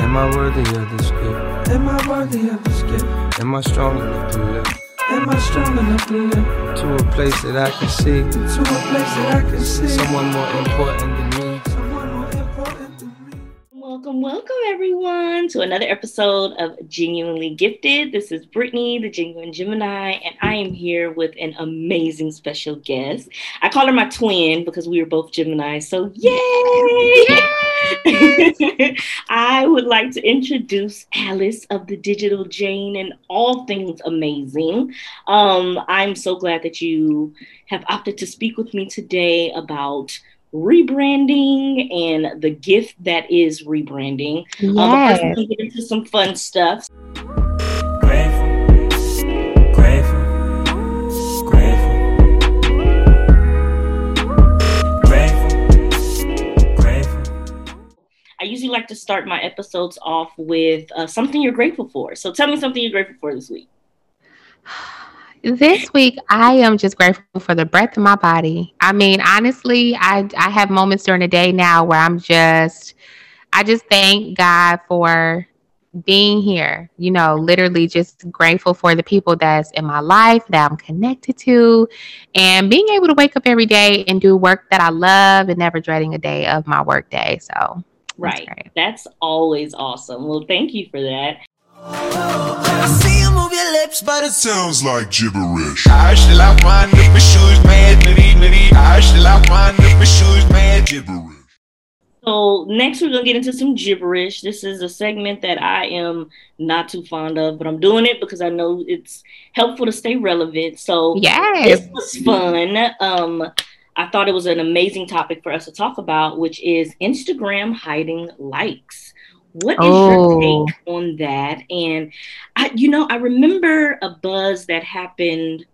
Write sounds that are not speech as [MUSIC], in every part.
Am I worthy of this gift? Am I worthy of this gift? Am I strong enough to live? Am I strong enough to live? To a place that I can see. To a place that I can see. Someone more important to another episode of Genuinely Gifted. This is Brittany, the Genuine Gemini, and I am here with an amazing special guest. I call her my twin because we were both Gemini, so yay! [LAUGHS] I would like to introduce Alice of the Digital Jane and all things amazing. Um, I'm so glad that you have opted to speak with me today about rebranding and the gift that is rebranding. Um, but first, Yes. we'll get into some fun stuff. Grateful, grateful, grateful. Grateful, grateful. I usually like to start my episodes off with uh, something you're grateful for. So tell me something you're grateful for this week. [SIGHS] [SIGHS] [SIGHS] This week, I am just grateful for the breath in my body. I mean, honestly, I I have moments during the day now where I'm just, I just thank God for being here. You know, literally just grateful for the people that's in my life that I'm connected to, and being able to wake up every day and do work that I love and never dreading a day of my work day. So, Right. great. That's always awesome. Well, thank you for that. Lips, but it's sounds like gibberish. I shall I wind up with shoes, man, nitty nitty. I shall I wind up with shoes, man. Gibberish. So next we're gonna get into some gibberish. This is a segment that I am not too fond of, but I'm doing it because I know it's helpful to stay relevant. So Yes. this was fun. Um, I thought it was an amazing topic for us to talk about, which is Instagram hiding likes. What is Oh. your take on that? And I, you know, I remember a buzz that happened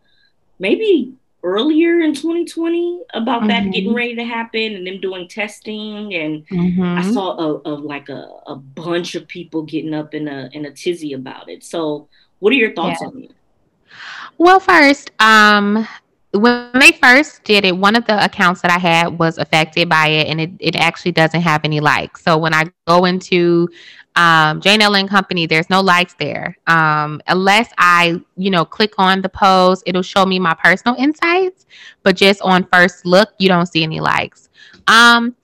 maybe earlier in 2020 about that Mhm. getting ready to happen and them doing testing and I Mhm. saw a, a like a, a bunch of people getting up in a in a tizzy about it. So what are your thoughts Yeah. on it? Well, first, um, when they first did it, one of the accounts that I had was affected by it, and it, it actually doesn't have any likes. So when I go into um, Jane Ellen Company, there's no likes there. Um, unless I, you know, click on the post, it'll show me my personal insights, but just on first look, you don't see any likes. Um,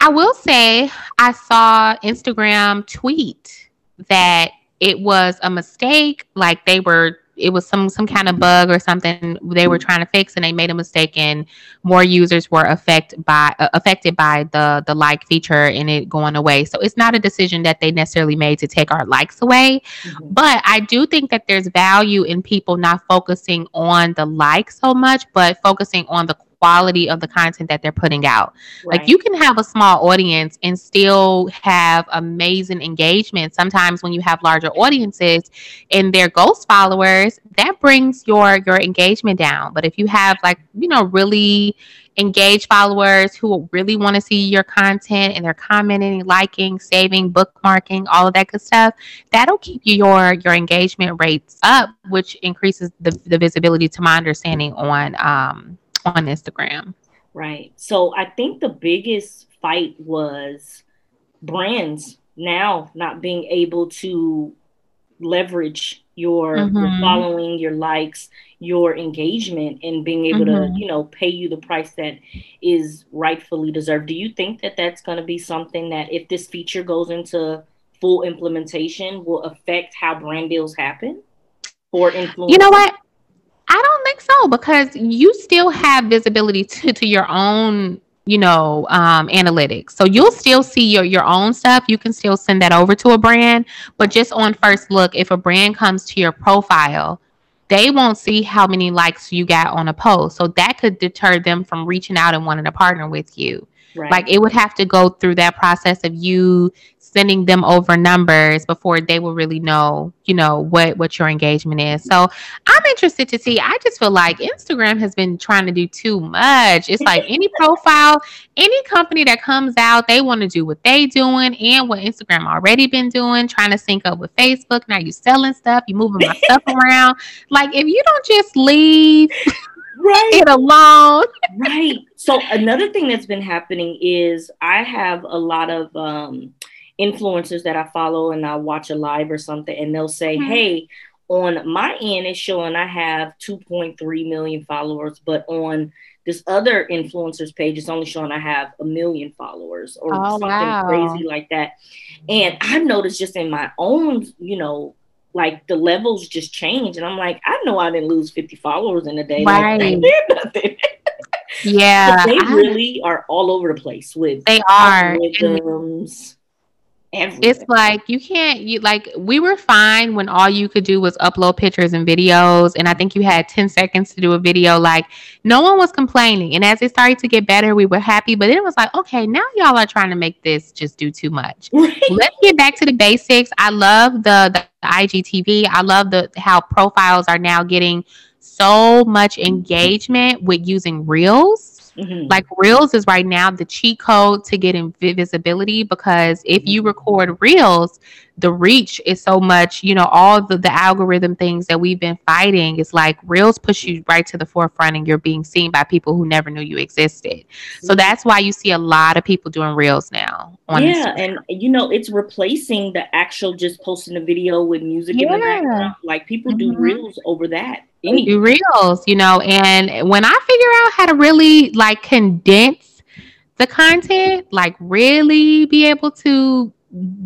I will say I saw Instagram tweet that it was a mistake, like they were it was some some kind of bug or something they were trying to fix and they made a mistake and more users were affected by uh, affected by the the like feature and it going away. So it's not a decision that they necessarily made to take our likes away but I do think that there's value in people not focusing on the like so much, but focusing on the quality of the content that they're putting out. Like you can have a small audience and still have amazing engagement. Sometimes when you have larger audiences and they're ghost followers, that brings your your engagement down. But if you have like, you know, really engaged followers who really want to see your content and they're commenting, liking, saving, bookmarking, all of that good stuff, that'll keep you your your engagement rates up, which increases the, the visibility to my understanding on um on Instagram. Right. So I think the biggest fight was brands now not being able to leverage your, your Mhm. following, your likes, your engagement, and being able to, Mhm. you know, pay you the price that is rightfully deserved. Do you think that that's going to be something that, if this feature goes into full implementation, will affect how brand deals happen for influencers? You know what? I don't think so because you still have visibility [LAUGHS] to, to your own, you know, um, analytics. So you'll still see your your own stuff. You can still send that over to a brand, but just on first look, if a brand comes to your profile, they won't see how many likes you got on a post. So that could deter them from reaching out and wanting to partner with you. Right. Like it would have to go through that process of you sending them over numbers before they will really know, you know, what what your engagement is. So I'm interested to see. I just feel like Instagram has been trying to do too much. It's like any profile, any company that comes out, they want to do what they doing and what Instagram already been doing, trying to sync up with Facebook. Now you selling stuff, you moving my stuff [LAUGHS] around. Like if you don't just leave right. it alone. right. So another thing that's been happening is I have a lot of um, influencers that I follow, and I watch a live or something, and they'll say, Mhm. "Hey." On my end, it's showing I have 2.3 million followers, but on this other influencer's page, it's only showing I have a million followers or Oh, something wow. crazy like that. And I've noticed just in my own, you know, like the levels just change. And I'm like, I know I didn't lose 50 followers in a day. Like, Right. they did nothing. [LAUGHS] Yeah, But they I- really are all over the place with they are. Algorithms. Everything. it's like you can't you like we were fine when all you could do was upload pictures and videos and i think you had 10 seconds to do a video. Like no one was complaining. And as it started to get better we were happy but then it was like okay now y'all are trying to make this just do too much. [LAUGHS] Let's get back to the basics. I love the, the igtv i love the how profiles are now getting so much engagement with using reels Mhm. like reels is right now the cheat code to get in visibility because if you record reels the reach is so much you know all the, the algorithm things that we've been fighting is like reels push you right to the forefront and you're being seen by people who never knew you existed so that's why you see a lot of people doing reels now on yeah, Instagram. and you know, it's replacing the actual just posting a video with music in the Yeah. background. Like people do Mhm. reels over that. They Any- do reels, you know, and when I figure out how to really like condense the content, like really be able to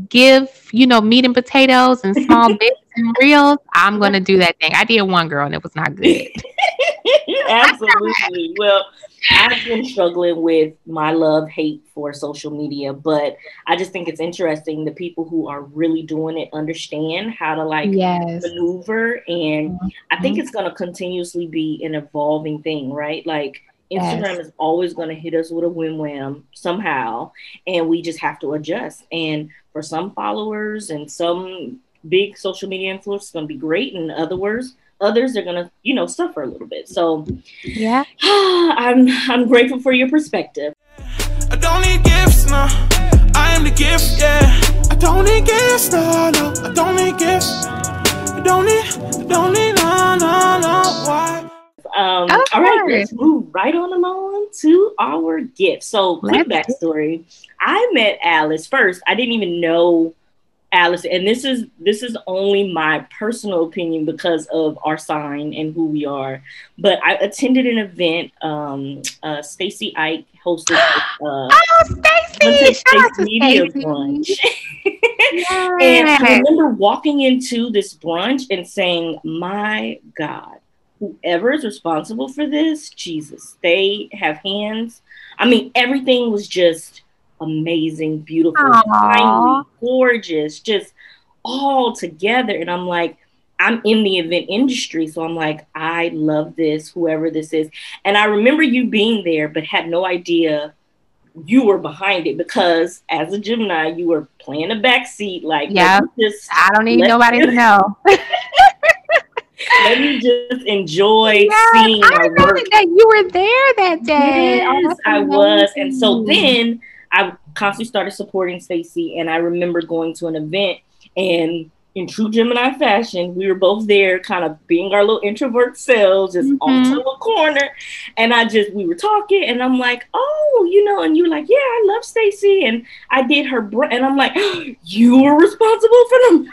give, you know, meat and potatoes and small [LAUGHS] bits and reels, I'm gonna do that thing. I did one girl and it was not good. [LAUGHS] Absolutely. Well, I've been struggling with my love hate for social media, but I just think it's interesting. The people who are really doing it understand how to like yes. maneuver, and I think Mhm. it's going to continuously be an evolving thing, right? Like Yes. Instagram is always going to hit us with a wham wham somehow, and we just have to adjust. And for some followers and some big social media influencers, it's going to be great, and other words, others are going to, you know, suffer a little bit. So Yeah. [SIGHS] I'm I'm grateful for your perspective. I don't need gifts, no. I am the gift, yeah. I don't need gifts, no, no. I don't need gifts. I don't need, I don't need, no, no, no. Why? Um, all right, let's move right on along to our gift. So, quick Let's backstory: I met Alice first. I didn't even know Alice, and this is this is only my personal opinion because of our sign and who we are. But I attended an event. Um, uh, Stacy Ike hosted. [GASPS] Uh, Oh, Stacy! Shout out to Media Stacy. Brunch. [LAUGHS] And I remember walking into this brunch and saying, My God, whoever is responsible for this, Jesus, they have hands. I mean, everything was just amazing, beautiful, timely, gorgeous, just all together. And I'm like, I'm in the event industry, so I'm like, I love this, whoever this is. And I remember you being there, but had no idea you were behind it because as a Gemini, you were playing a backseat, like Yeah. just I don't need nobody to [LAUGHS] know. [LAUGHS] let me just enjoy Yes, seeing I know work. that, you were there that day. Oh, Yes, that's I was. And so then I constantly started supporting Stacy, and I remember going to an event and in true Gemini fashion, we were both there, kind of being our little introvert selves, just off Mhm. to a corner. And I just, we were talking, and I'm like, oh, you know, and you're like, yeah, I love Stacy. And I did her, br- and I'm like, [GASPS] you were responsible for them.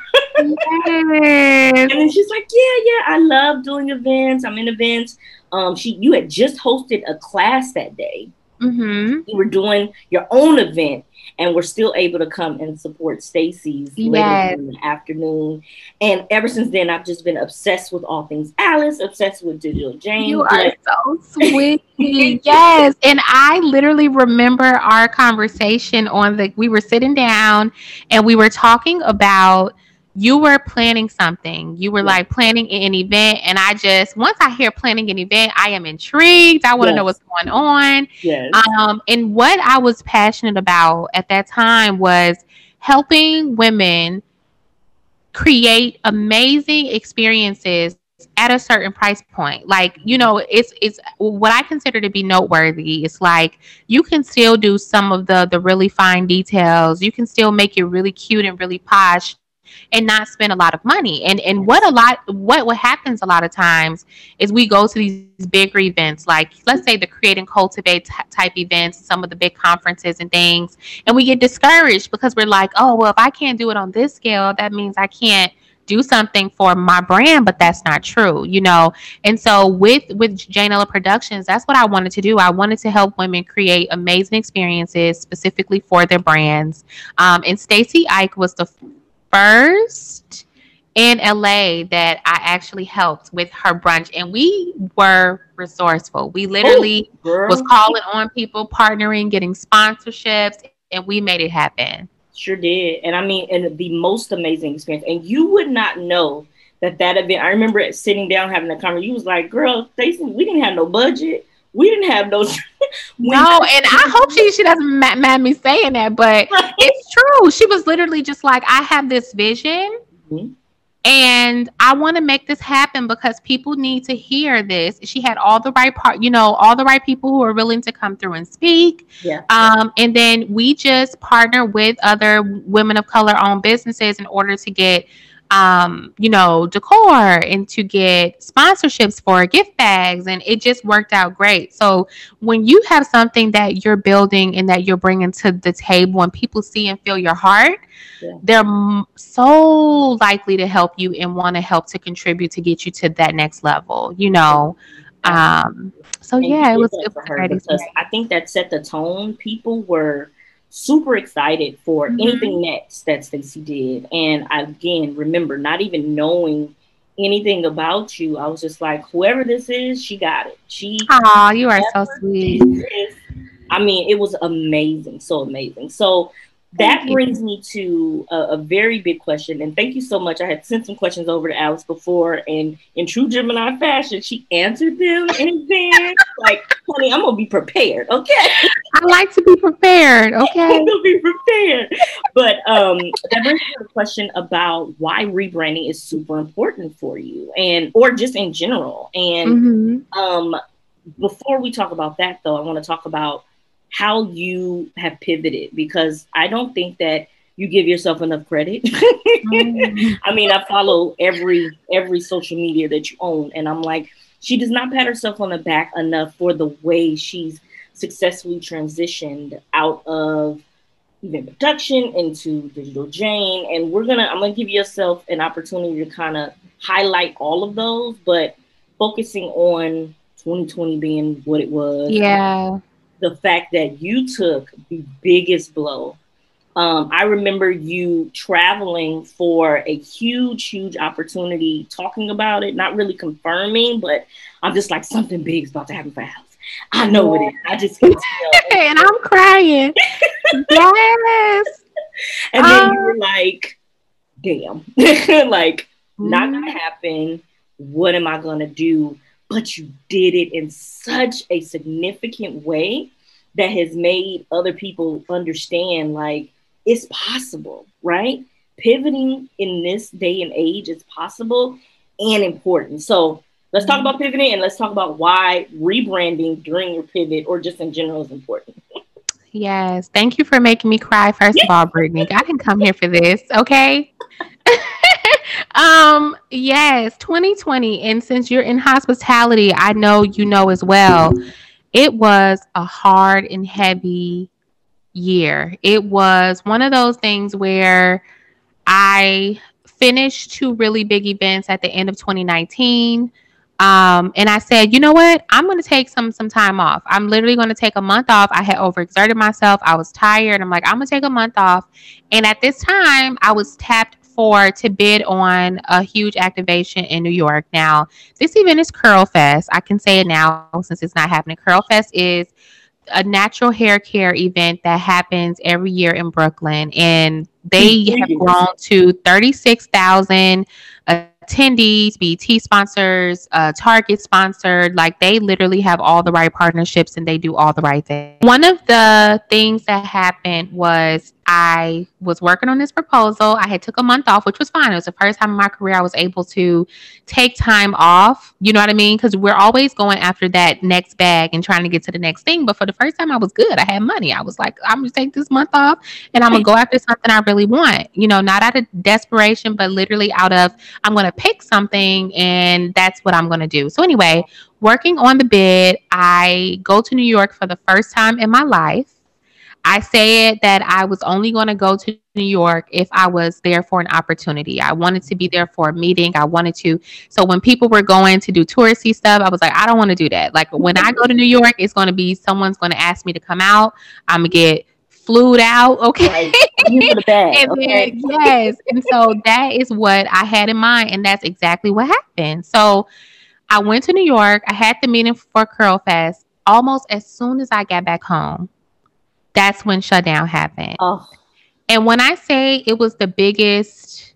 Yes. And then she's like, yeah, yeah, I love doing events. I'm in events. Um, she, you had just hosted a class that day. Mm-hmm. You were doing your own event, and we're still able to come and support Stacy's later Yes. in the afternoon. And ever since then, I've just been obsessed with all things Alice, obsessed with Digital Jane. You are so [LAUGHS] sweet. yes. And I literally remember our conversation on the we were sitting down and we were talking about you were planning something. You were Yeah. like planning an event. And I just once I hear planning an event, I am intrigued. I want to know what's going on. yes. Um, and what I was passionate about at that time was helping women create amazing experiences at a certain price point. Like, you know, it's it's what I consider to be noteworthy. It's like you can still do some of the the really fine details. You can still make it really cute and really posh and not spend a lot of money. And and what a lot what what happens a lot of times is we go to these bigger events like let's say the create and cultivate t- type events, some of the big conferences and things, and we get discouraged because we're like, oh well, if I can't do it on this scale, that means I can't do something for my brand but that's not true you know? And so with with Jane Ellen productions that's what i wanted to do. I wanted to help women create amazing experiences specifically for their brands. Um, and stacy ike was the first in la that i actually helped with her brunch and we were resourceful we literally Ooh, was calling on people partnering getting sponsorships and we made it happen Sure did. And I mean, and the most amazing experience. And you would not know that that event. I remember sitting down having a conversation. You was like, "Girl, Stacey, we didn't have no budget. We didn't have no." [LAUGHS] no, and I hope she she doesn't mad, mad me saying that, but [LAUGHS] it's true. She was literally just like, "I have this vision." Mm-hmm. And I want to make this happen because people need to hear this. She had all the right part, you know, all the right people who are willing to come through and speak. Yeah. Um, and then we just partner with other women of color owned businesses in order to get um, you know, decor and to get sponsorships for gift bags. And it just worked out great. So when you have something that you're building and that you're bringing to the table and people see and feel your heart, yeah. they're so likely to help you and want to help to contribute to get you to that next level, you know. Um, so and yeah, it was, it was great because I think that set the tone. People were super excited for mm-hmm. anything next that Stacey did. And I, again, remember not even knowing anything about you. I was just like, whoever this is, she got it. She Oh, you are so sweet. I mean, it was amazing, so amazing. So that brings me to a, a, very big question. And thank you so much. I had sent some questions over to Alice before, and in true Gemini fashion, she answered them in advance. like, honey, I'm gonna be prepared, okay? I like to be prepared, [LAUGHS] okay? I'm gonna be prepared. But um, that brings me to a question about why rebranding is super important for you, and or just in general. And mm-hmm. um, before we talk about that, though, I want to talk about how you have pivoted because I don't think that you give yourself enough credit. [LAUGHS] I mean, I follow every every social media that you own, and I'm like, she does not pat herself on the back enough for the way she's successfully transitioned out of even production into digital Jane. And we're gonna, I'm gonna give yourself an opportunity to kind of highlight all of those, but focusing on 2020 being what it was. Yeah the fact that you took the biggest blow. Um, I remember you traveling for a huge, huge opportunity, talking about it, not really confirming, but I'm just like something big is about to happen for Alice. I know it is. I just can tell. [LAUGHS] and I'm crying. yes. [LAUGHS] And then um, you were like, damn, [LAUGHS] like, mm-hmm. not gonna happen. What am I gonna do? But you did it in such a significant way that has made other people understand like it's possible, right? Pivoting in this day and age is possible and important. So let's talk mm-hmm. about pivoting and let's talk about why rebranding during your pivot or just in general is important. Yes. Thank you for making me cry, first of all, Brittany. I didn't come here for this, okay? [LAUGHS] um, yes, 2020. And since you're in hospitality, I know you know as well, it was a hard and heavy year. It was one of those things where I finished two really big events at the end of 2019. Um, and I said, you know what? I'm going to take some some time off. I'm literally going to take a month off. I had overexerted myself. I was tired. I'm like, I'm going to take a month off. And at this time, I was tapped for to bid on a huge activation in New York. Now, this event is Curl Fest. I can say it now since it's not happening. Curl Fest is a natural hair care event that happens every year in Brooklyn, and they have grown to 36,000 attendees, BT sponsors, uh, Target sponsored. Like they literally have all the right partnerships and they do all the right things. One of the things that happened was I was working on this proposal. I had took a month off, which was fine. It was the first time in my career I was able to take time off. You know what I mean? Because we're always going after that next bag and trying to get to the next thing. But for the first time, I was good. I had money. I was like, I'm gonna take this month off and I'm gonna go after something I really want. You know, not out of desperation, but literally out of I'm gonna pick something and that's what I'm gonna do. So anyway, working on the bid, I go to New York for the first time in my life. I said that I was only going to go to New York if I was there for an opportunity. I wanted to be there for a meeting. I wanted to. So when people were going to do touristy stuff, I was like, I don't want to do that. Like when I go to New York, it's going to be someone's going to ask me to come out. I'm going to get flued out. [LAUGHS] Okay. Right. bag, and okay. then, yes. And so that is what I had in mind. And that's exactly what happened. So I went to New York. I had the meeting for Curl Fest almost as soon as I got back home that's when shutdown happened. Oh. And when I say it was the biggest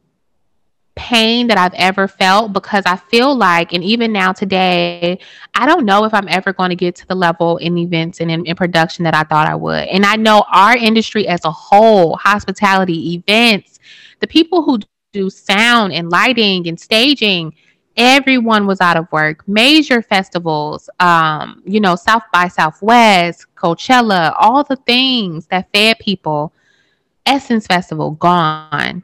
pain that I've ever felt, because I feel like, and even now today, I don't know if I'm ever going to get to the level in events and in, in production that I thought I would. And I know our industry as a whole, hospitality, events, the people who do sound and lighting and staging, everyone was out of work. Major festivals, um, you know, South by Southwest, Coachella, all the things that fed people, Essence Festival gone.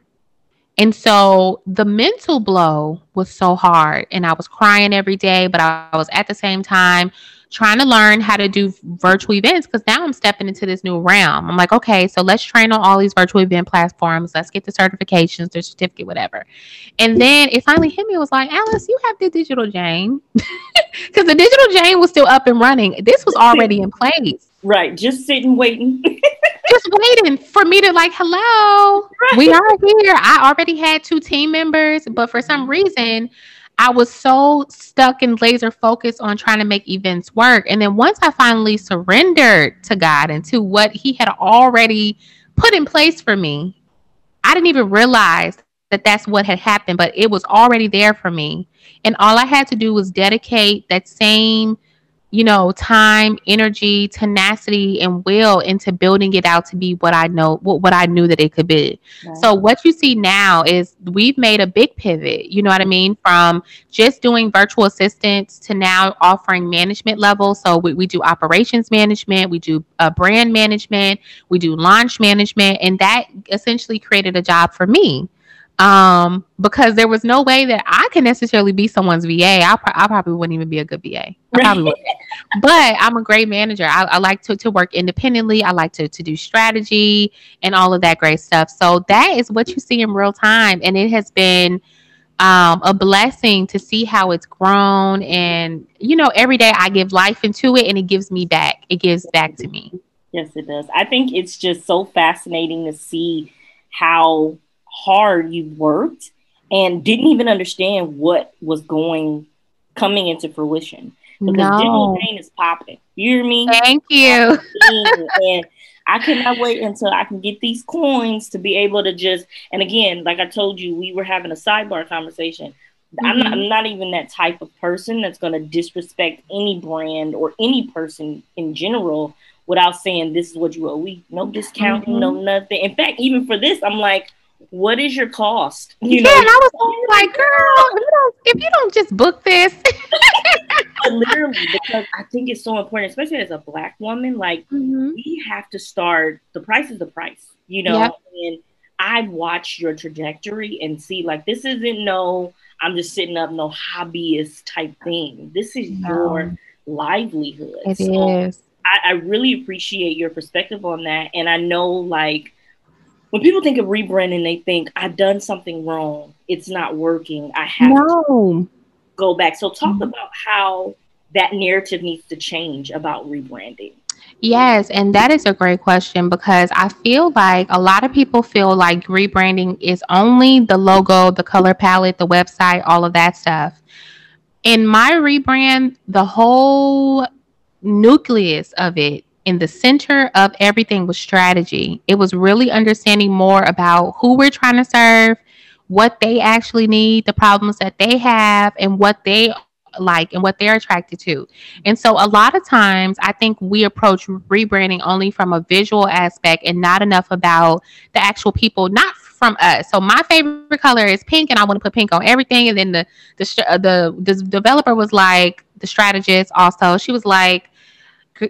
And so the mental blow was so hard. And I was crying every day, but I, I was at the same time trying to learn how to do virtual events because now I'm stepping into this new realm. I'm like, okay, so let's train on all these virtual event platforms. Let's get the certifications, the certificate, whatever. And then it finally hit me. It was like, Alice, you have the digital Jane [LAUGHS] because the digital Jane was still up and running. This was already in place. Right, just sitting waiting. [LAUGHS] just waiting for me to like, hello, right. we are here. I already had two team members, but for some reason, I was so stuck and laser focused on trying to make events work. And then once I finally surrendered to God and to what He had already put in place for me, I didn't even realize that that's what had happened, but it was already there for me. And all I had to do was dedicate that same you know, time, energy, tenacity, and will into building it out to be what I know, what, what I knew that it could be. Right. So, what you see now is we've made a big pivot, you know what I mean? From just doing virtual assistants to now offering management level. So, we, we do operations management, we do uh, brand management, we do launch management, and that essentially created a job for me um, because there was no way that I could necessarily be someone's VA. I, I probably wouldn't even be a good VA. I probably would. But I'm a great manager. I, I like to, to work independently. I like to, to do strategy and all of that great stuff. So that is what you see in real time. And it has been um, a blessing to see how it's grown. And, you know, every day I give life into it and it gives me back. It gives back to me. Yes, it does. I think it's just so fascinating to see how hard you worked and didn't even understand what was going coming into fruition because no. digital Jane is popping. You hear me? Thank you. and I cannot wait until I can get these coins to be able to just. And again, like I told you, we were having a sidebar conversation. Mm-hmm. I'm, not, I'm not even that type of person that's going to disrespect any brand or any person in general without saying this is what you owe. We no discounting, mm-hmm. no nothing. In fact, even for this, I'm like, what is your cost? You yeah, know? and I was like, girl, if you don't, if you don't just book this. [LAUGHS] literally, because I think it's so important, especially as a black woman, like mm-hmm. we have to start the price is the price, you know. Yep. And I've watched your trajectory and see like this isn't no, I'm just sitting up no hobbyist type thing. This is no. your livelihood. It so is. I, I really appreciate your perspective on that. And I know like when people think of rebranding, they think I've done something wrong. It's not working. I have no. to go back. So talk mm-hmm. about how that narrative needs to change about rebranding. Yes, and that is a great question because I feel like a lot of people feel like rebranding is only the logo, the color palette, the website, all of that stuff. In my rebrand, the whole nucleus of it in the center of everything was strategy. It was really understanding more about who we're trying to serve, what they actually need, the problems that they have, and what they like and what they're attracted to. And so a lot of times I think we approach rebranding only from a visual aspect and not enough about the actual people, not from us. So my favorite color is pink and I want to put pink on everything. And then the the the, the developer was like the strategist also. She was like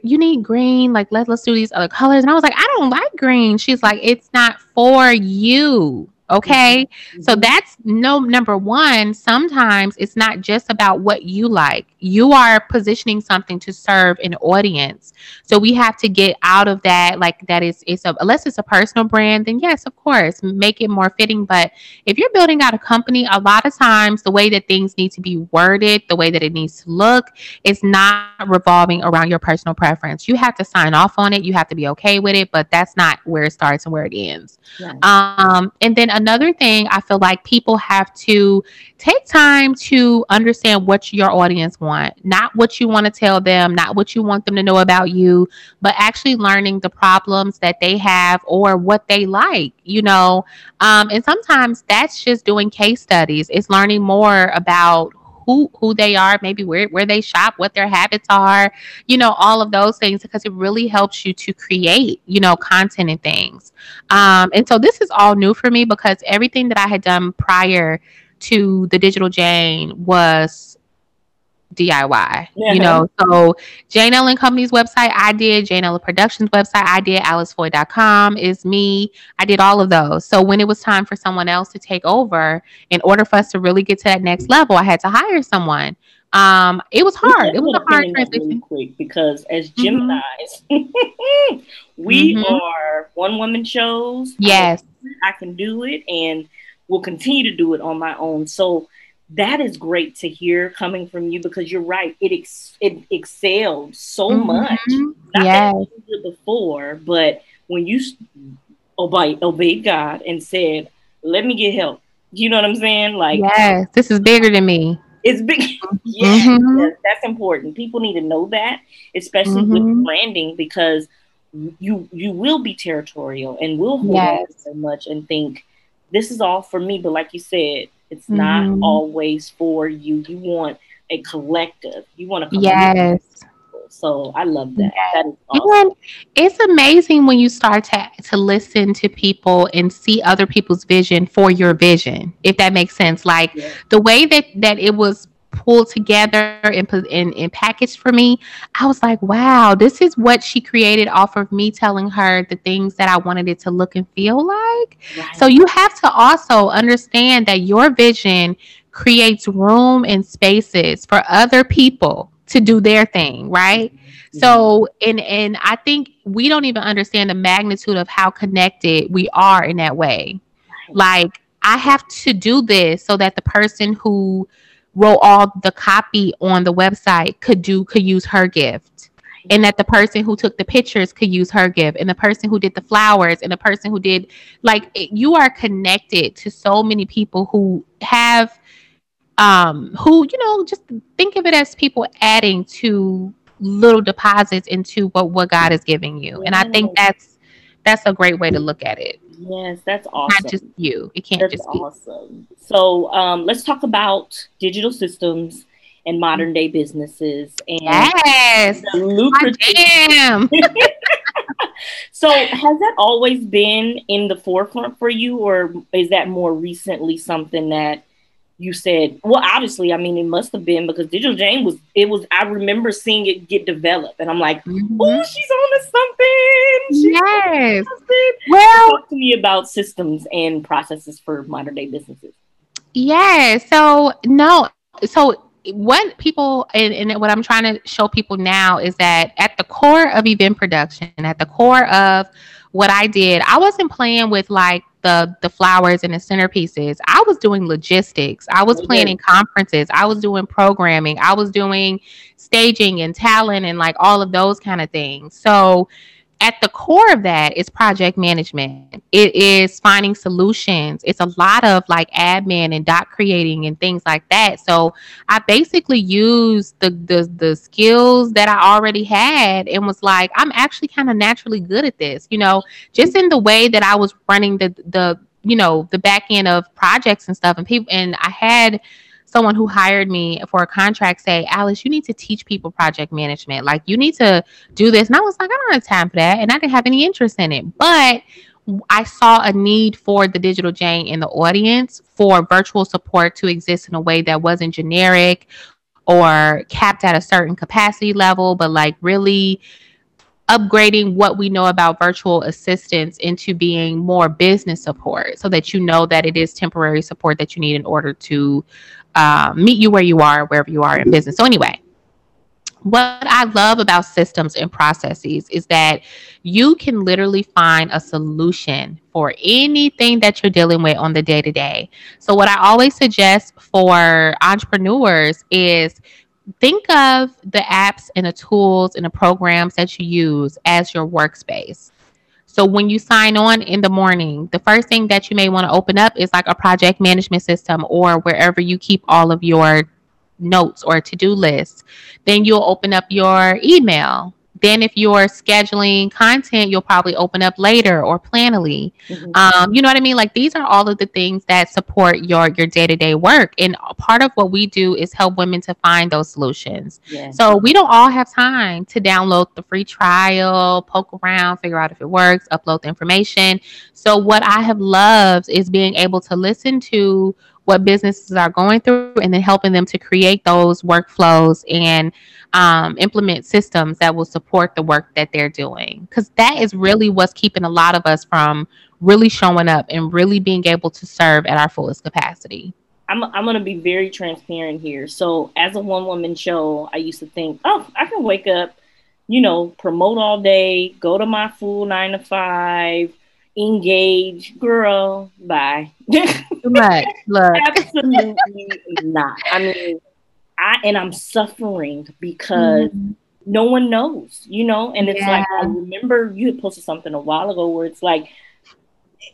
you need green like let's let's do these other colors. And i was like i don't like green. She's like it's not for you Okay. Mm-hmm. So that's no number one. Sometimes it's not just about what you like, you are positioning something to serve an audience. So we have to get out of that. Like that is, it's a, unless it's a personal brand, then yes, of course, make it more fitting. But if you're building out a company, a lot of times the way that things need to be worded, the way that it needs to look, is not revolving around your personal preference. You have to sign off on it. You have to be okay with it, but that's not where it starts and where it ends. Um, and then another thing I feel like people have to take time to understand what your audience want, not what you want to tell them, not what you want them to know about you, but actually learning the problems that they have or what they like, you know. Um, and sometimes that's just doing case studies. It's learning more about who who they are, maybe where where they shop, what their habits are, you know, all of those things because it really helps you to create, you know, content and things. Um, and so this is all new for me because everything that I had done prior to the Digital Jane was DIY. Yeah. You know, so Jane Ellen Company's website, I did. Jane Ellen Productions website, I did. AliceFoy.com is me. I did all of those. So when it was time for someone else to take over, in order for us to really get to that next level, I had to hire someone. Um, it was hard. It was a hard transition. Really quick because as Geminis, mm-hmm. [LAUGHS] we mm-hmm. are one woman shows. Yes, I can do it, and will continue to do it on my own. So that is great to hear coming from you because you're right. It ex- it excelled so mm-hmm. much. Not yes. that before, but when you obeyed, obeyed God and said, "Let me get help," you know what I'm saying? Like, yes, this is bigger than me. It's big. [LAUGHS] yes, mm-hmm. yes, that's important. People need to know that, especially mm-hmm. with branding, because you you will be territorial and will hold yes. so much and think this is all for me. But like you said, it's mm-hmm. not always for you. You want a collective. You want to yes. So I love that. That is awesome. And it's amazing when you start to to listen to people and see other people's vision for your vision. If that makes sense, like yeah. the way that that it was pulled together and, put and, and packaged for me, I was like, wow, this is what she created off of me telling her the things that I wanted it to look and feel like. Right. So you have to also understand that your vision creates room and spaces for other people to do their thing, right? Mm-hmm. So, and and I think we don't even understand the magnitude of how connected we are in that way. Right. Like I have to do this so that the person who wrote all the copy on the website could do could use her gift and that the person who took the pictures could use her gift and the person who did the flowers and the person who did like you are connected to so many people who have um who you know just think of it as people adding to little deposits into what what God is giving you and I think that's that's a great way to look at it Yes, that's awesome. Not just you. It can't that's just be. awesome. So um, let's talk about digital systems and modern day businesses and yes, lucrative. Damn. [LAUGHS] [LAUGHS] so has that always been in the forefront for you, or is that more recently something that you said, well, obviously, I mean, it must have been because Digital Jane was, it was, I remember seeing it get developed and I'm like, mm-hmm. oh, she's on to something. She's yes. Something. Well, talk to me about systems and processes for modern day businesses. Yeah. So, no. So, what people and, and what I'm trying to show people now is that at the core of event production, at the core of what I did, I wasn't playing with like the the flowers and the centerpieces. I was doing logistics. I was planning conferences. I was doing programming. I was doing staging and talent and like all of those kind of things. So at the core of that is project management. It is finding solutions. It's a lot of like admin and doc creating and things like that. So I basically used the the the skills that I already had and was like, I'm actually kind of naturally good at this, you know, just in the way that I was running the the you know the back end of projects and stuff and people and I had someone who hired me for a contract say, Alice, you need to teach people project management. Like, you need to do this. And I was like, I don't have time for that. And I didn't have any interest in it. But I saw a need for the digital Jane in the audience for virtual support to exist in a way that wasn't generic or capped at a certain capacity level, but like really upgrading what we know about virtual assistance into being more business support so that you know that it is temporary support that you need in order to uh, meet you where you are, wherever you are in business. So, anyway, what I love about systems and processes is that you can literally find a solution for anything that you're dealing with on the day to day. So, what I always suggest for entrepreneurs is think of the apps and the tools and the programs that you use as your workspace. So when you sign on in the morning, the first thing that you may want to open up is like a project management system or wherever you keep all of your notes or to-do lists. Then you'll open up your email then, if you're scheduling content, you'll probably open up later or Planoly. Mm-hmm. Um, you know what I mean? Like these are all of the things that support your your day to day work. And part of what we do is help women to find those solutions. Yeah. So we don't all have time to download the free trial, poke around, figure out if it works, upload the information. So what I have loved is being able to listen to what businesses are going through and then helping them to create those workflows and um, implement systems that will support the work that they're doing. Because that is really what's keeping a lot of us from really showing up and really being able to serve at our fullest capacity. I'm, I'm going to be very transparent here. So, as a one woman show, I used to think, oh, I can wake up, you know, promote all day, go to my full nine to five, engage, girl, bye. Too much. Look. [LAUGHS] Absolutely not. I mean, I and I'm suffering because mm-hmm. no one knows, you know. And it's yeah. like I remember you had posted something a while ago where it's like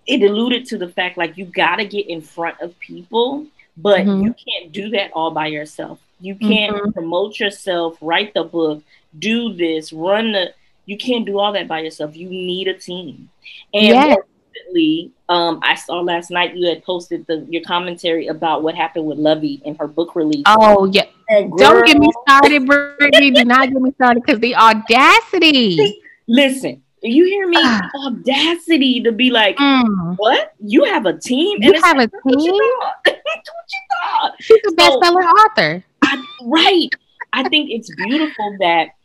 it alluded to the fact like you got to get in front of people, but mm-hmm. you can't do that all by yourself. You can't mm-hmm. promote yourself, write the book, do this, run the. You can't do all that by yourself. You need a team. And yes recently, um, I saw last night you had posted the, your commentary about what happened with Luvvie and her book release. Oh yeah, don't get me started, Brittany. Do not get me started because the audacity. Listen, you hear me? Ah. audacity to be like, mm. what? You have a team? You have like, a team? [LAUGHS] what you thought? She's a best-selling author. I, right. I think it's beautiful that uh,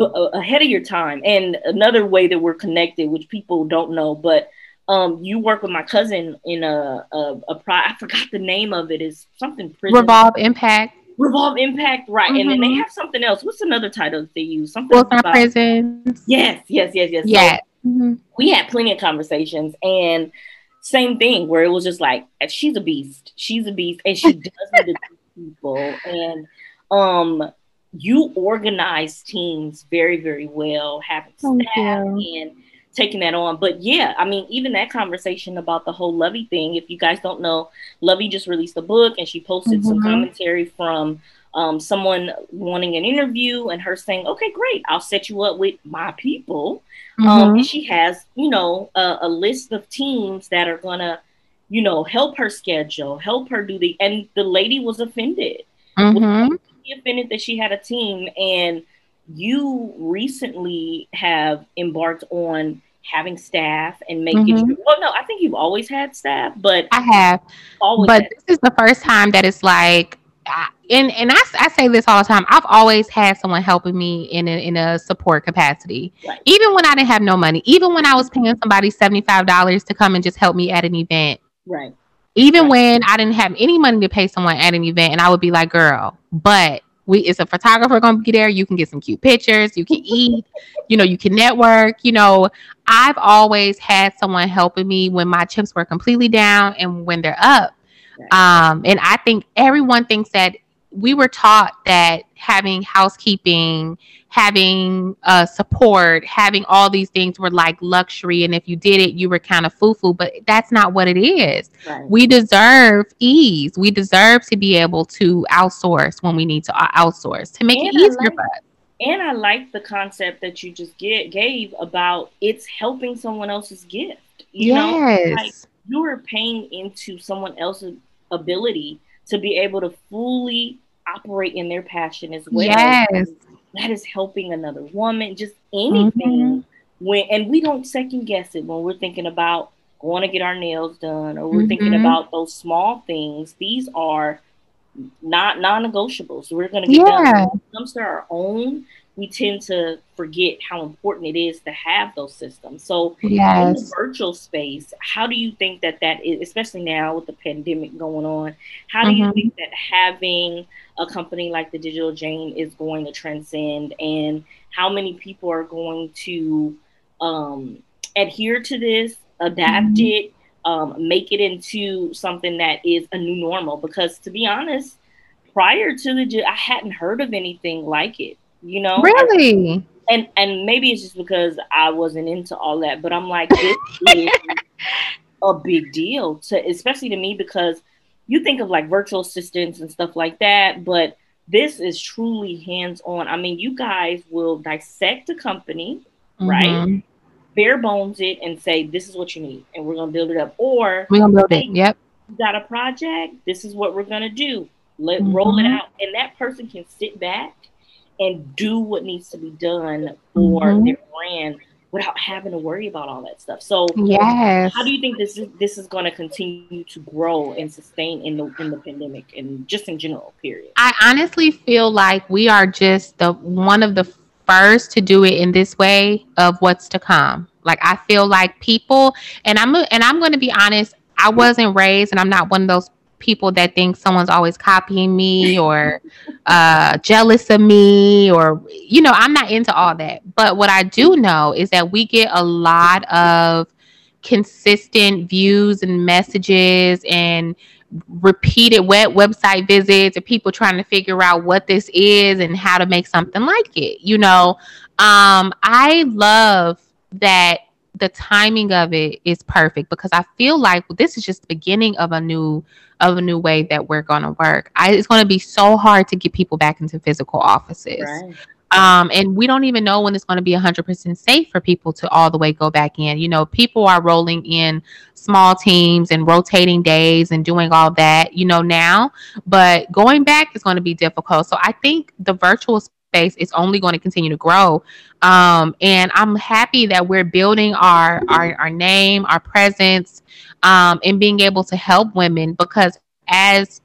ahead of your time. And another way that we're connected, which people don't know, but um, you work with my cousin in a a, a pro- I forgot the name of it is something prison. Revolve Impact. Revolve Impact, right? Mm-hmm. And then they mm-hmm. have something else. What's another title that they use? Something Wilson about prisons. Yes, yes, yes, yes. Yeah. So mm-hmm. We had plenty of conversations, and same thing where it was just like she's a beast. She's a beast, and she does to [LAUGHS] people. And um, you organize teams very, very well, having staff and taking that on. But yeah, I mean, even that conversation about the whole Luvvie thing, if you guys don't know, Luvvie just released a book and she posted mm-hmm. some commentary from um, someone wanting an interview and her saying, okay, great, I'll set you up with my people. Um, mm-hmm. Um, and she has, you know, a, a list of teams that are going to, you know, help her schedule, help her do the, and the lady was offended. Mm-hmm. Offended that she had a team and you recently have embarked on having staff and making mm-hmm. sure, well no i think you've always had staff but i have always but this is the first time that it's like and and I, I say this all the time i've always had someone helping me in a, in a support capacity right. even when i didn't have no money even when i was paying somebody $75 to come and just help me at an event right even when i didn't have any money to pay someone at an event and i would be like girl but we it's a photographer gonna be there. You can get some cute pictures. You can [LAUGHS] eat. You know you can network. You know i've always had someone helping me when my chips were completely down and when they're up. Um and i think everyone thinks that we were taught that having housekeeping, having uh, support, having all these things were like luxury. And if you did it, you were kind of foo foo, but that's not what it is. Right. We deserve ease. We deserve to be able to outsource when we need to uh, outsource to make and it easier like, for us. And I like the concept that you just get, gave about it's helping someone else's gift. You yes. know, like you are paying into someone else's ability to be able to fully operate in their passion as well. Yes. That is helping another woman, just anything. Mm-hmm. When and we don't second guess it when we're thinking about going to get our nails done or we're mm-hmm. thinking about those small things. These are not non-negotiables. We're gonna get yeah. done. When it comes to our own we tend to forget how important it is to have those systems. So, yes. in the virtual space, how do you think that that is, especially now with the pandemic going on? How do mm-hmm. you think that having a company like the Digital Jane is going to transcend, and how many people are going to um, adhere to this, adapt mm-hmm. it, um, make it into something that is a new normal? Because to be honest, prior to the, I hadn't heard of anything like it you know? Really? and and maybe it's just because i wasn't into all that but i'm like this is [LAUGHS] a big deal to especially to me because you think of like virtual assistants and stuff like that but this is truly hands-on. I mean you guys will dissect a company mm-hmm. right? Bare bones it and say this is what you need and we're gonna build it up. Or we're gonna build it yep. you got a project this is what we're gonna do. Let mm-hmm. roll it out. And that person can sit back and do what needs to be done for mm-hmm. their brand without having to worry about all that stuff. So, yes. how do you think this is this is going to continue to grow and sustain in the in the pandemic and just in general? Period. I honestly feel like we are just the one of the first to do it in this way of what's to come. Like I feel like people, and I'm and I'm going to be honest. I wasn't raised, and I'm not one of those people that think someone's always copying me [LAUGHS] or uh, jealous of me or you know i'm not into all that. But what i do know is that we get a lot of consistent views and messages and repeated web website visits and people trying to figure out what this is and how to make something like it you know? Um, i love that the timing of it is perfect because I feel like this is just the beginning of a new of a new way that we're going to work. I, it's going to be so hard to get people back into physical offices. Right. Um, and we don't even know when it's going to be 100% safe for people to all the way go back in. You know, people are rolling in small teams and rotating days and doing all that, you know, now, but going back is going to be difficult. So I think the virtual space is only going to continue to grow. Um, and I'm happy that we're building our, our, our name, our presence, um, and being able to help women because as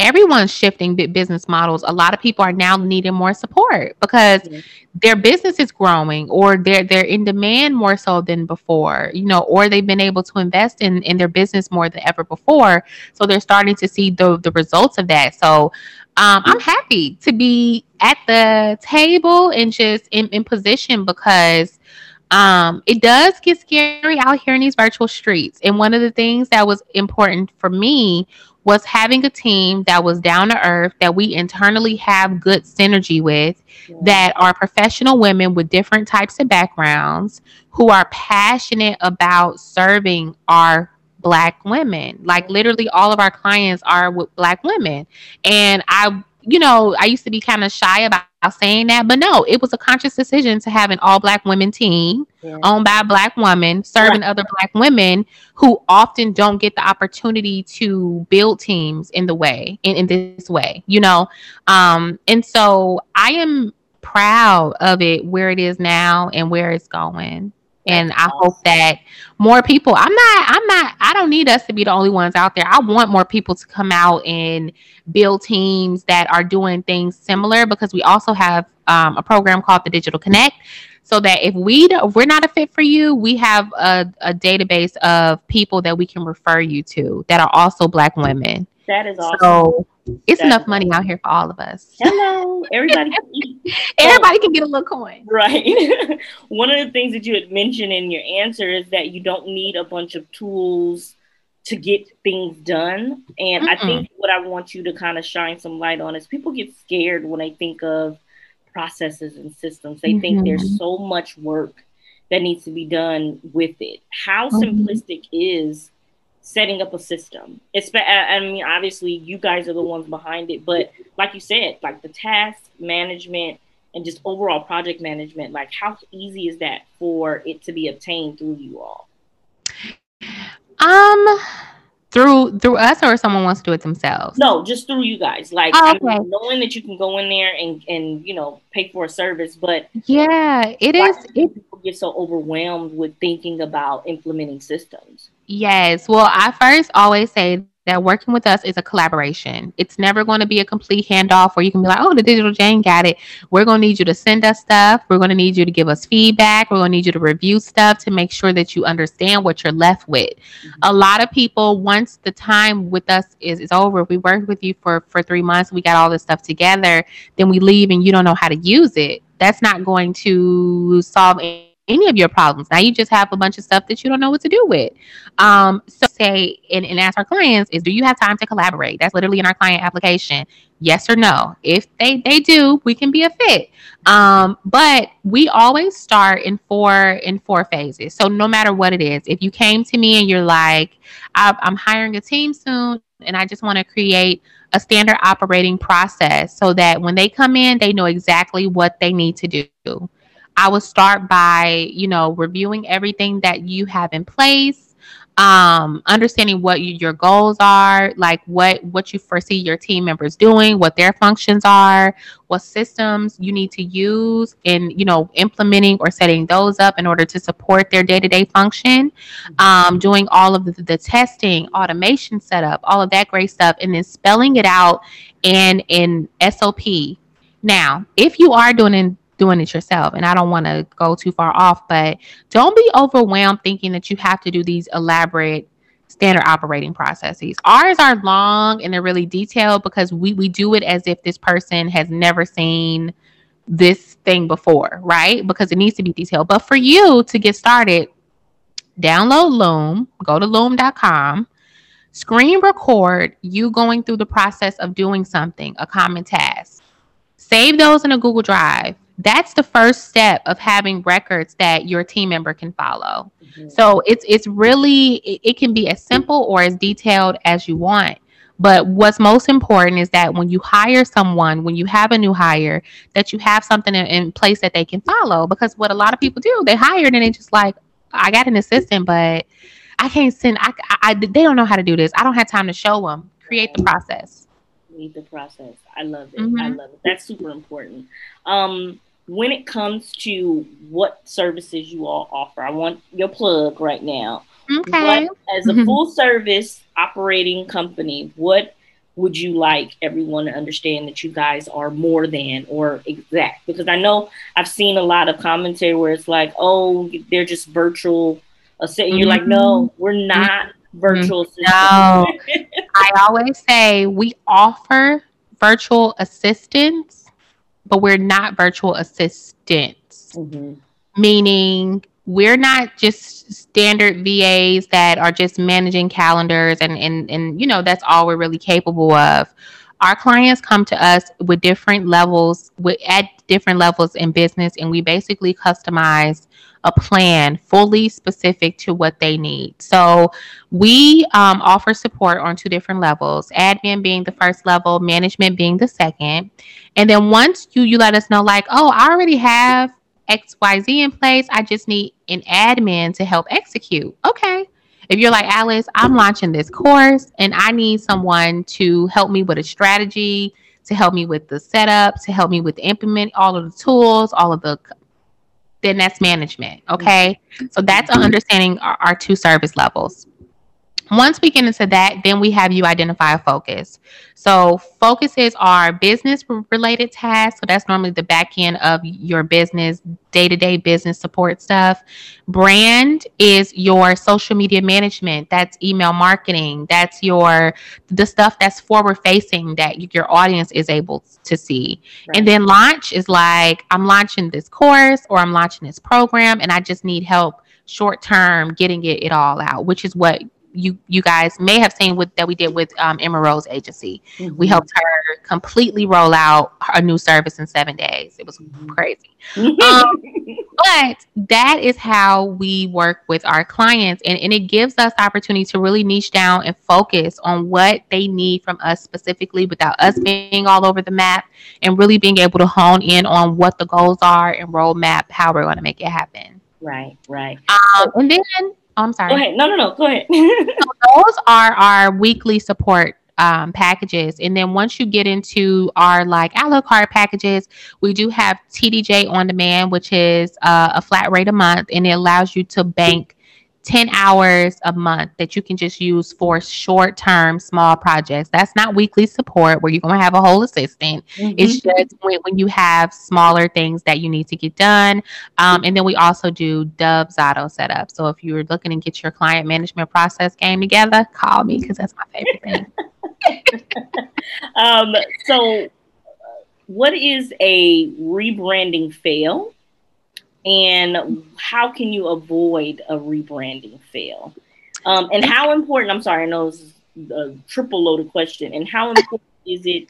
everyone's shifting business models a lot of people are now needing more support because mm-hmm. their business is growing or they're they're in demand more so than before you know or they've been able to invest in in their business more than ever before so they're starting to see the the results of that so um, i'm happy to be at the table and just in, in position because um, it does get scary out here in these virtual streets. And one of the things that was important for me was having a team that was down to earth, that we internally have good synergy with, yeah. that are professional women with different types of backgrounds who are passionate about serving our black women. Like literally all of our clients are with black women. And I you know, I used to be kind of shy about saying that, but no, it was a conscious decision to have an all black women team yeah. owned by a black woman serving right. other black women who often don't get the opportunity to build teams in the way in, in this way, you know. Um, and so I am proud of it where it is now and where it's going and I hope that more people I'm not I'm not I don't need us to be the only ones out there. I want more people to come out and build teams that are doing things similar because we also have um, a program called the Digital Connect so that if we if we're not a fit for you, we have a, a database of people that we can refer you to that are also black women. That is awesome. So it's enough money out here for all of us. Hello, everybody can eat. [LAUGHS] Everybody can get a little coin. Right. [LAUGHS] One of the things that you had mentioned in your answer is that you don't need a bunch of tools to get things done. And Mm-mm. I think what I want you to kind of shine some light on is people get scared when they think of processes and systems. They mm-hmm. think there's so much work that needs to be done with it. How mm-hmm. simplistic is setting up a system. It's I mean, obviously you guys are the ones behind it, but like you said, like the task management and just overall project management, like how easy is that for it to be obtained through you all? Um through through us or someone wants to do it themselves no just through you guys like oh, okay. I mean, knowing that you can go in there and and you know pay for a service but yeah it is it people get so overwhelmed with thinking about implementing systems yes well i first always say that working with us is a collaboration. It's never going to be a complete handoff where you can be like, oh, the digital Jane got it. We're going to need you to send us stuff. We're going to need you to give us feedback. We're going to need you to review stuff to make sure that you understand what you're left with. Mm-hmm. A lot of people, once the time with us is, is over, we worked with you for, for three months, we got all this stuff together, then we leave and you don't know how to use it. That's not going to solve any any of your problems. Now you just have a bunch of stuff that you don't know what to do with. Um, so say and, and ask our clients is do you have time to collaborate? That's literally in our client application. Yes or no. If they they do, we can be a fit. Um, but we always start in four in four phases. So no matter what it is, if you came to me and you're like, I'm hiring a team soon and I just want to create a standard operating process so that when they come in, they know exactly what they need to do. I would start by, you know, reviewing everything that you have in place, um, understanding what you, your goals are, like what what you foresee your team members doing, what their functions are, what systems you need to use, and you know, implementing or setting those up in order to support their day to day function. Um, doing all of the, the testing, automation setup, all of that great stuff, and then spelling it out in in SOP. Now, if you are doing doing it yourself. And I don't want to go too far off, but don't be overwhelmed thinking that you have to do these elaborate standard operating processes. Ours are long and they're really detailed because we, we do it as if this person has never seen this thing before, right? Because it needs to be detailed. But for you to get started, download Loom, go to loom.com, screen record you going through the process of doing something, a common task. Save those in a Google Drive that's the first step of having records that your team member can follow. Mm-hmm. So it's it's really it, it, can be as simple or as detailed as you want. But what's most important is that when you hire someone, when you have a new hire, that you have something in, in place that they can follow. Because what a lot of people do, they hire and they just like, I got an assistant, but I can't send. I, I, I they don't know how to do this. I don't have time to show them. Create the process. Create the process. I love it. Mm-hmm. I love it. That's super important. Um, when it comes to what services you all offer, I want your plug right now. Okay. What, as a full service operating company, what would you like everyone to understand that you guys are more than or exact? Because I know I've seen a lot of commentary where it's like, oh, they're just virtual. Mm-hmm. You're like, no, mm-hmm. we're not virtual. No, [LAUGHS] I always say we offer virtual assistants but we're not virtual assistants, mm-hmm. meaning we're not just standard VAs that are just managing calendars and, and, and, you know, that's all we're really capable of. Our clients come to us with different levels, with, at different levels in business, and we basically customize a plan fully specific to what they need. So we um, offer support on two different levels admin being the first level, management being the second. And then once you, you let us know, like, oh, I already have XYZ in place, I just need an admin to help execute. Okay. If you're like, Alice, I'm launching this course and I need someone to help me with a strategy, to help me with the setup, to help me with implement all of the tools, all of the then that's management. Mm-hmm. Okay. So that's mm-hmm. understanding our, our two service levels. Once we get into that, then we have you identify a focus. So focuses are business related tasks. So that's normally the back end of your business, day to day business support stuff. Brand is your social media management. That's email marketing. That's your the stuff that's forward facing that your audience is able to see. Right. And then launch is like I'm launching this course or I'm launching this program and I just need help short term getting it, it all out, which is what you you guys may have seen with that we did with um, Emma Rose Agency. Mm-hmm. We helped her completely roll out a new service in seven days. It was mm-hmm. crazy. [LAUGHS] um, but that is how we work with our clients, and, and it gives us the opportunity to really niche down and focus on what they need from us specifically, without us being all over the map, and really being able to hone in on what the goals are and roadmap how we're going to make it happen. Right, right. Um, and then Oh, I'm sorry. Go ahead. No, no, no. Go ahead. so [LAUGHS] those are our weekly support um, packages. And then once you get into our like a la carte packages, we do have TDJ on demand, which is uh, a flat rate a month, and it allows you to bank 10 hours a month that you can just use for short term small projects. That's not weekly support where you're going to have a whole assistant. Mm-hmm. It's just when, when, you have smaller things that you need to get done. Um, and then we also do Dubsado setup. So if you're looking to get your client management process game together, call me because that's my favorite thing. [LAUGHS] um, so, what is a rebranding fail? And how can you avoid a rebranding fail? Um, and how important, I'm sorry, I know this is a triple loaded question, and how important is it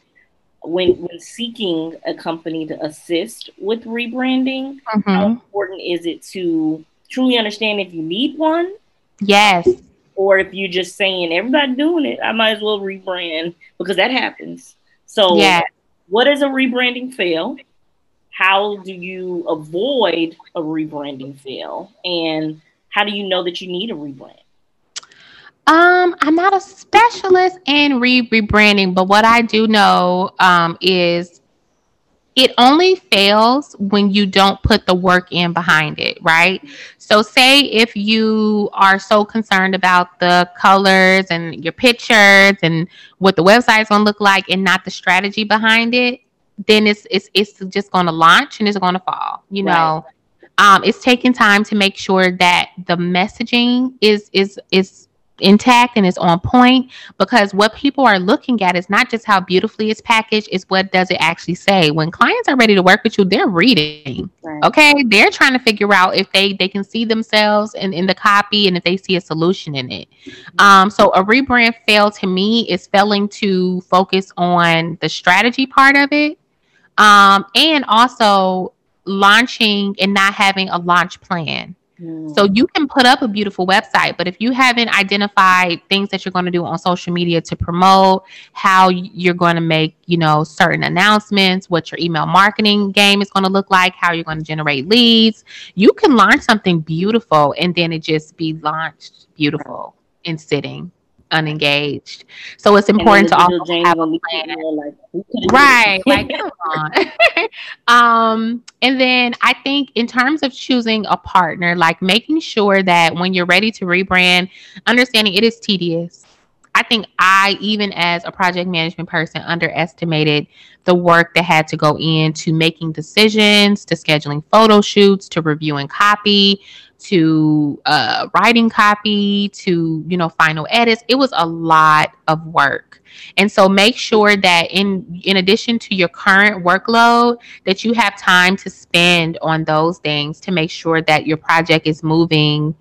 when when seeking a company to assist with rebranding? Mm-hmm. How important is it to truly understand if you need one? Yes. Or if you're just saying everybody doing it, I might as well rebrand because that happens. So, yeah. what is a rebranding fail? How do you avoid a rebranding fail and how do you know that you need a rebrand um, I'm not a specialist in re- rebranding, but what I do know um, is it only fails when you don't put the work in behind it, right? So, say if you are so concerned about the colors and your pictures and what the website's gonna look like and not the strategy behind it, then it's it's it's just going to launch and it's going to fall. You know, um, it's taking time to make sure that the messaging is is is intact and is on point because what people are looking at is not just how beautifully it's packaged is what does it actually say when clients are ready to work with you they're reading right. okay they're trying to figure out if they they can see themselves in, in the copy and if they see a solution in it mm-hmm. um so a rebrand fail to me is failing to focus on the strategy part of it um, and also launching and not having a launch plan. Mm. So you can put up a beautiful website, but if you haven't identified things that you're going to do on social media to promote, how you're going to make, you know, certain announcements, what your email marketing game is going to look like, how you're going to generate leads, you can launch something beautiful and then it just be launched beautiful and sitting unengaged. So it's important to also Jane have a plan. Like, right, like come on. [LAUGHS] um, and then I think in terms of choosing a partner, like making sure that when you're ready to rebrand, understanding it is tedious. I think I, even as a project management person, underestimated the work that had to go into making decisions, to scheduling photo shoots, to reviewing copy, to uh, writing copy to you know final edits. It was a lot of work. And so make sure that in in addition to your current workload that you have time to spend on those things to make sure that your project is moving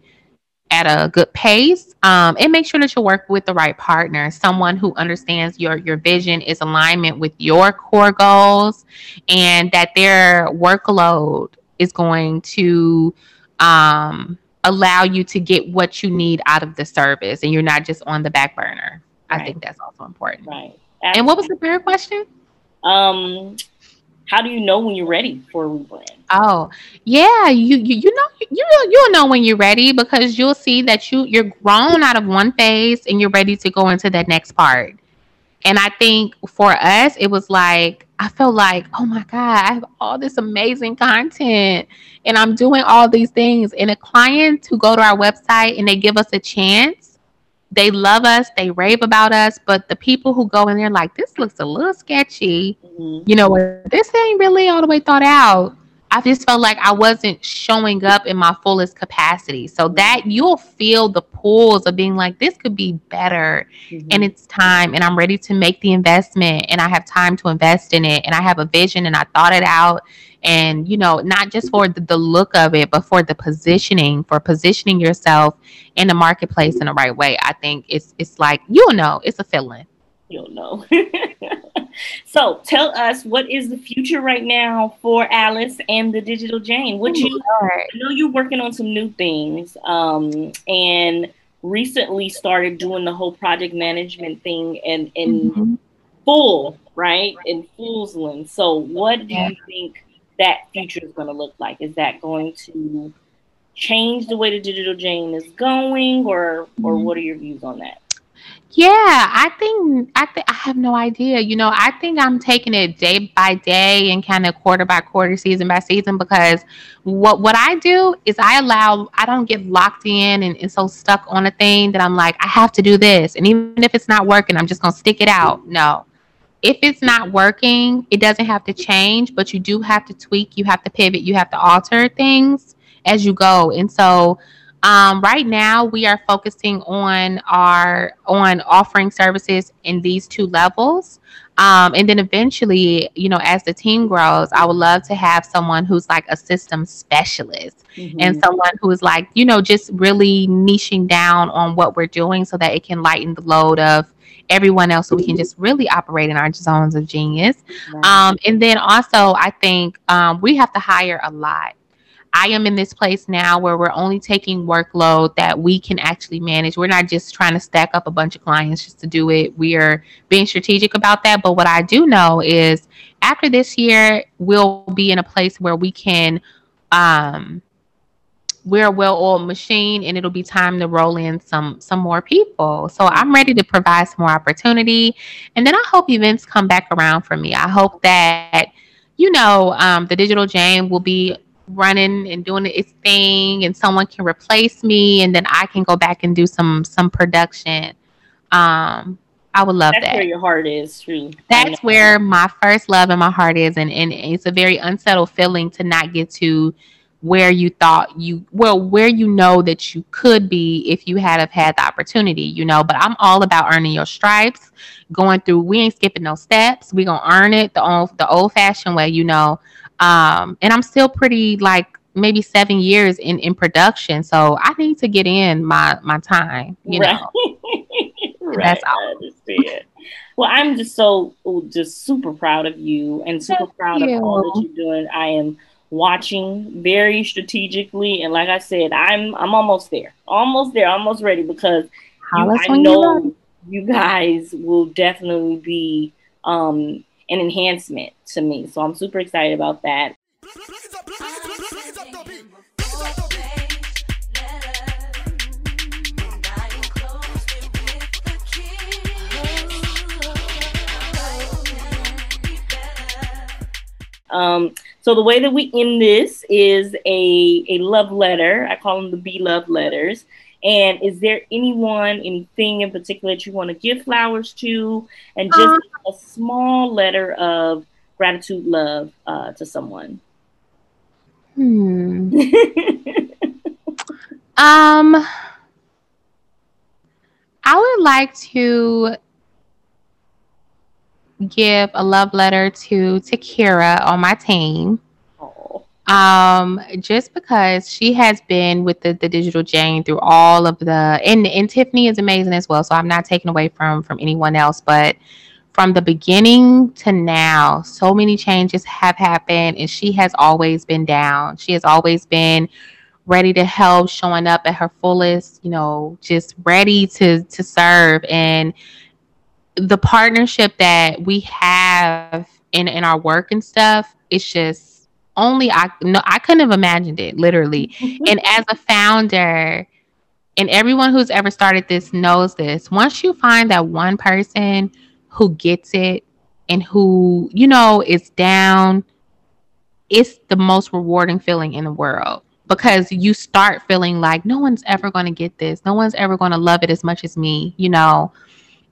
at a good pace. Um, and make sure that you work with the right partner someone who understands your your vision is alignment with your core goals and that their workload is going to um, allow you to get what you need out of the service and you're not just on the back burner. Right. I think that's also important. Right. Absolutely. And what was the third question? Um, how do you know when you're ready for a rebrand? Oh, yeah, you you, you know you you'll know when you're ready because you'll see that you you're grown out of one phase and you're ready to go into that next part. And I think for us, it was like, I felt like, oh my God, I have all this amazing content and I'm doing all these things. And a client who go to our website and they give us a chance, they love us, they rave about us. But the people who go in there like, this looks a little sketchy, mm-hmm. you know, this ain't really all the way thought out. I just felt like I wasn't showing up in my fullest capacity. So that you'll feel the pulls of being like, this could be better. Mm-hmm. And it's time. And I'm ready to make the investment. And I have time to invest in it. And I have a vision and I thought it out. And, you know, not just for the, the look of it, but for the positioning, for positioning yourself in the marketplace in the right way. I think it's it's like, you'll know, it's a feeling. You'll know. [LAUGHS] So tell us what is the future right now for Alice and the Digital Jane? What you I know you're working on some new things, um, and recently started doing the whole project management thing and in mm-hmm. full, right? In full So what do you think that future is going to look like? Is that going to change the way the digital Jane is going, or or mm-hmm. what are your views on that? Yeah, I think I think I have no idea. You know, I think I'm taking it day by day and kind of quarter by quarter, season by season because what what I do is I allow I don't get locked in and, and so stuck on a thing that I'm like, I have to do this. And even if it's not working, I'm just gonna stick it out. No. If it's not working, it doesn't have to change, but you do have to tweak, you have to pivot, you have to alter things as you go. And so um, right now, we are focusing on our on offering services in these two levels, um, and then eventually, you know, as the team grows, I would love to have someone who's like a system specialist mm-hmm. and someone who is like, you know, just really niching down on what we're doing so that it can lighten the load of everyone else so we can just really operate in our zones of genius. Um, and then also, I think um, we have to hire a lot. I am in this place now where we're only taking workload that we can actually manage. We're not just trying to stack up a bunch of clients just to do it. We are being strategic about that. But what I do know is after this year, we'll be in a place where we can um we're a well-oiled machine and it'll be time to roll in some some more people so i'm ready to provide some more opportunity and then i hope events come back around for me i hope that you know um, the digital Jane will be running and doing its thing and someone can replace me and then I can go back and do some some production. Um I would love That's that. where your heart is, true. That's where my first love and my heart is and, and it's a very unsettled feeling to not get to where you thought you well where you know that you could be if you had have had the opportunity you know but i'm all about earning your stripes going through we ain't skipping no steps we gonna earn it the old the old fashioned way you know um, and I'm still pretty like maybe seven years in in production, so I need to get in my my time. You right. know, [LAUGHS] right. That's all. I understand. Well, I'm just so just super proud of you and super Thank proud you. of all that you're doing. I am watching very strategically, and like I said, I'm I'm almost there, almost there, almost ready because you, I know you guys will definitely be um, an enhancement to me. So I'm super excited about that. Um, so the way that we end this is a, a love letter. I call them the B love letters. And is there anyone, anything in particular that you want to give flowers to? And just um, a small letter of gratitude, love uh, to someone. Hmm. [LAUGHS] um, I would like to give a love letter to Takira on my team. Um, just because she has been with the, the digital Jane through all of the and and Tiffany is amazing as well. So I'm not taking away from from anyone else, but from the beginning to now, so many changes have happened, and she has always been down. She has always been ready to help, showing up at her fullest, you know, just ready to to serve. And the partnership that we have in in our work and stuff, it's just only I no I couldn't have imagined it literally. [LAUGHS] And as a founder, and everyone who's ever started this knows this. Once you find that one person who gets it and who, you know, is down, it's the most rewarding feeling in the world because you start feeling like no one's ever going to get this. No one's ever going to love it as much as me, you know.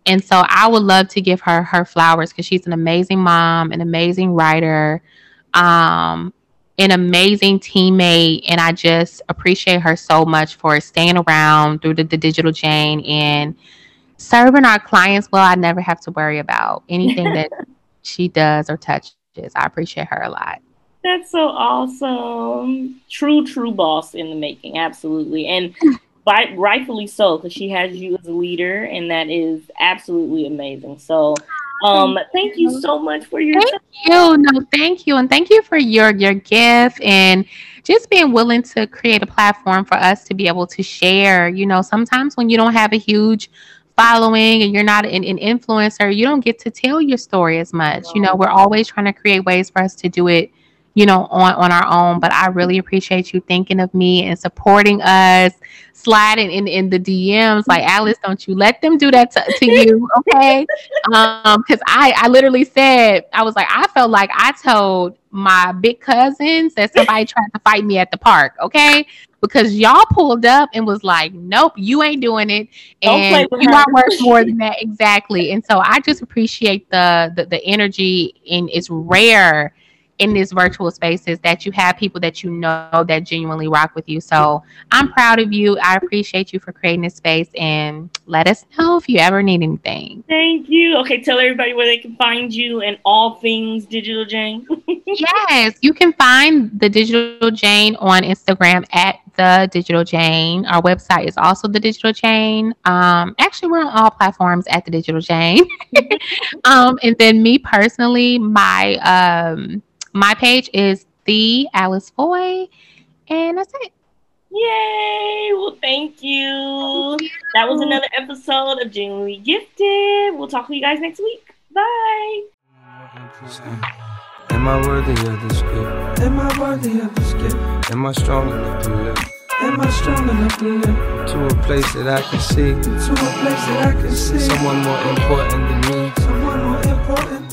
And so I would love to give her her flowers because she's an amazing mom, an amazing writer, um, an amazing teammate, and I just appreciate her so much for staying around through the, the digital Jane and serving our clients well. I never have to worry about anything that [LAUGHS] she does or touches. I appreciate her a lot. That's so awesome. True, true boss in the making. Absolutely. And [LAUGHS] by, rightfully so, because she has you as a leader, and that is absolutely amazing. So um, thank you so much for your thank time. you. No, thank you, and thank you for your your gift and just being willing to create a platform for us to be able to share. You know, sometimes when you don't have a huge following and you're not an, an influencer, you don't get to tell your story as much. You know, we're always trying to create ways for us to do it you know, on on our own. But I really appreciate you thinking of me and supporting us, sliding in in the DMs. Like Alice, don't you let them do that to, to [LAUGHS] you, okay? um, because I I literally said I was like I felt like I told my big cousins that somebody [LAUGHS] tried to fight me at the park, okay? Because y'all pulled up and was like, nope, you ain't doing it. And you are worth more than that. [LAUGHS] Exactly. And so I just appreciate the the, the energy and it's rare in these virtual spaces that you have people that you know that genuinely rock with you. So I'm proud of you. I appreciate you for creating this space and let us know if you ever need anything. Thank you. Okay, tell everybody where they can find you and all things Digital Jane. [LAUGHS] yes, you can find the Digital Jane on Instagram at the Digital Jane. Our website is also the Digital Jane. Um, actually, we're on all platforms at the Digital Jane. [LAUGHS] um, and then me personally, my um, my page is the Alice Foy, and that's it. Yay! Well, thank you. thank you. That was another episode of Genuinely Gifted. We'll talk to you guys next week. Bye. Am I worthy of this gift? Am I worthy of this gift? Am I strong enough to live? Am I strong enough to live? To a place that I can see. To a place that I can see. Someone more important than me. Someone more important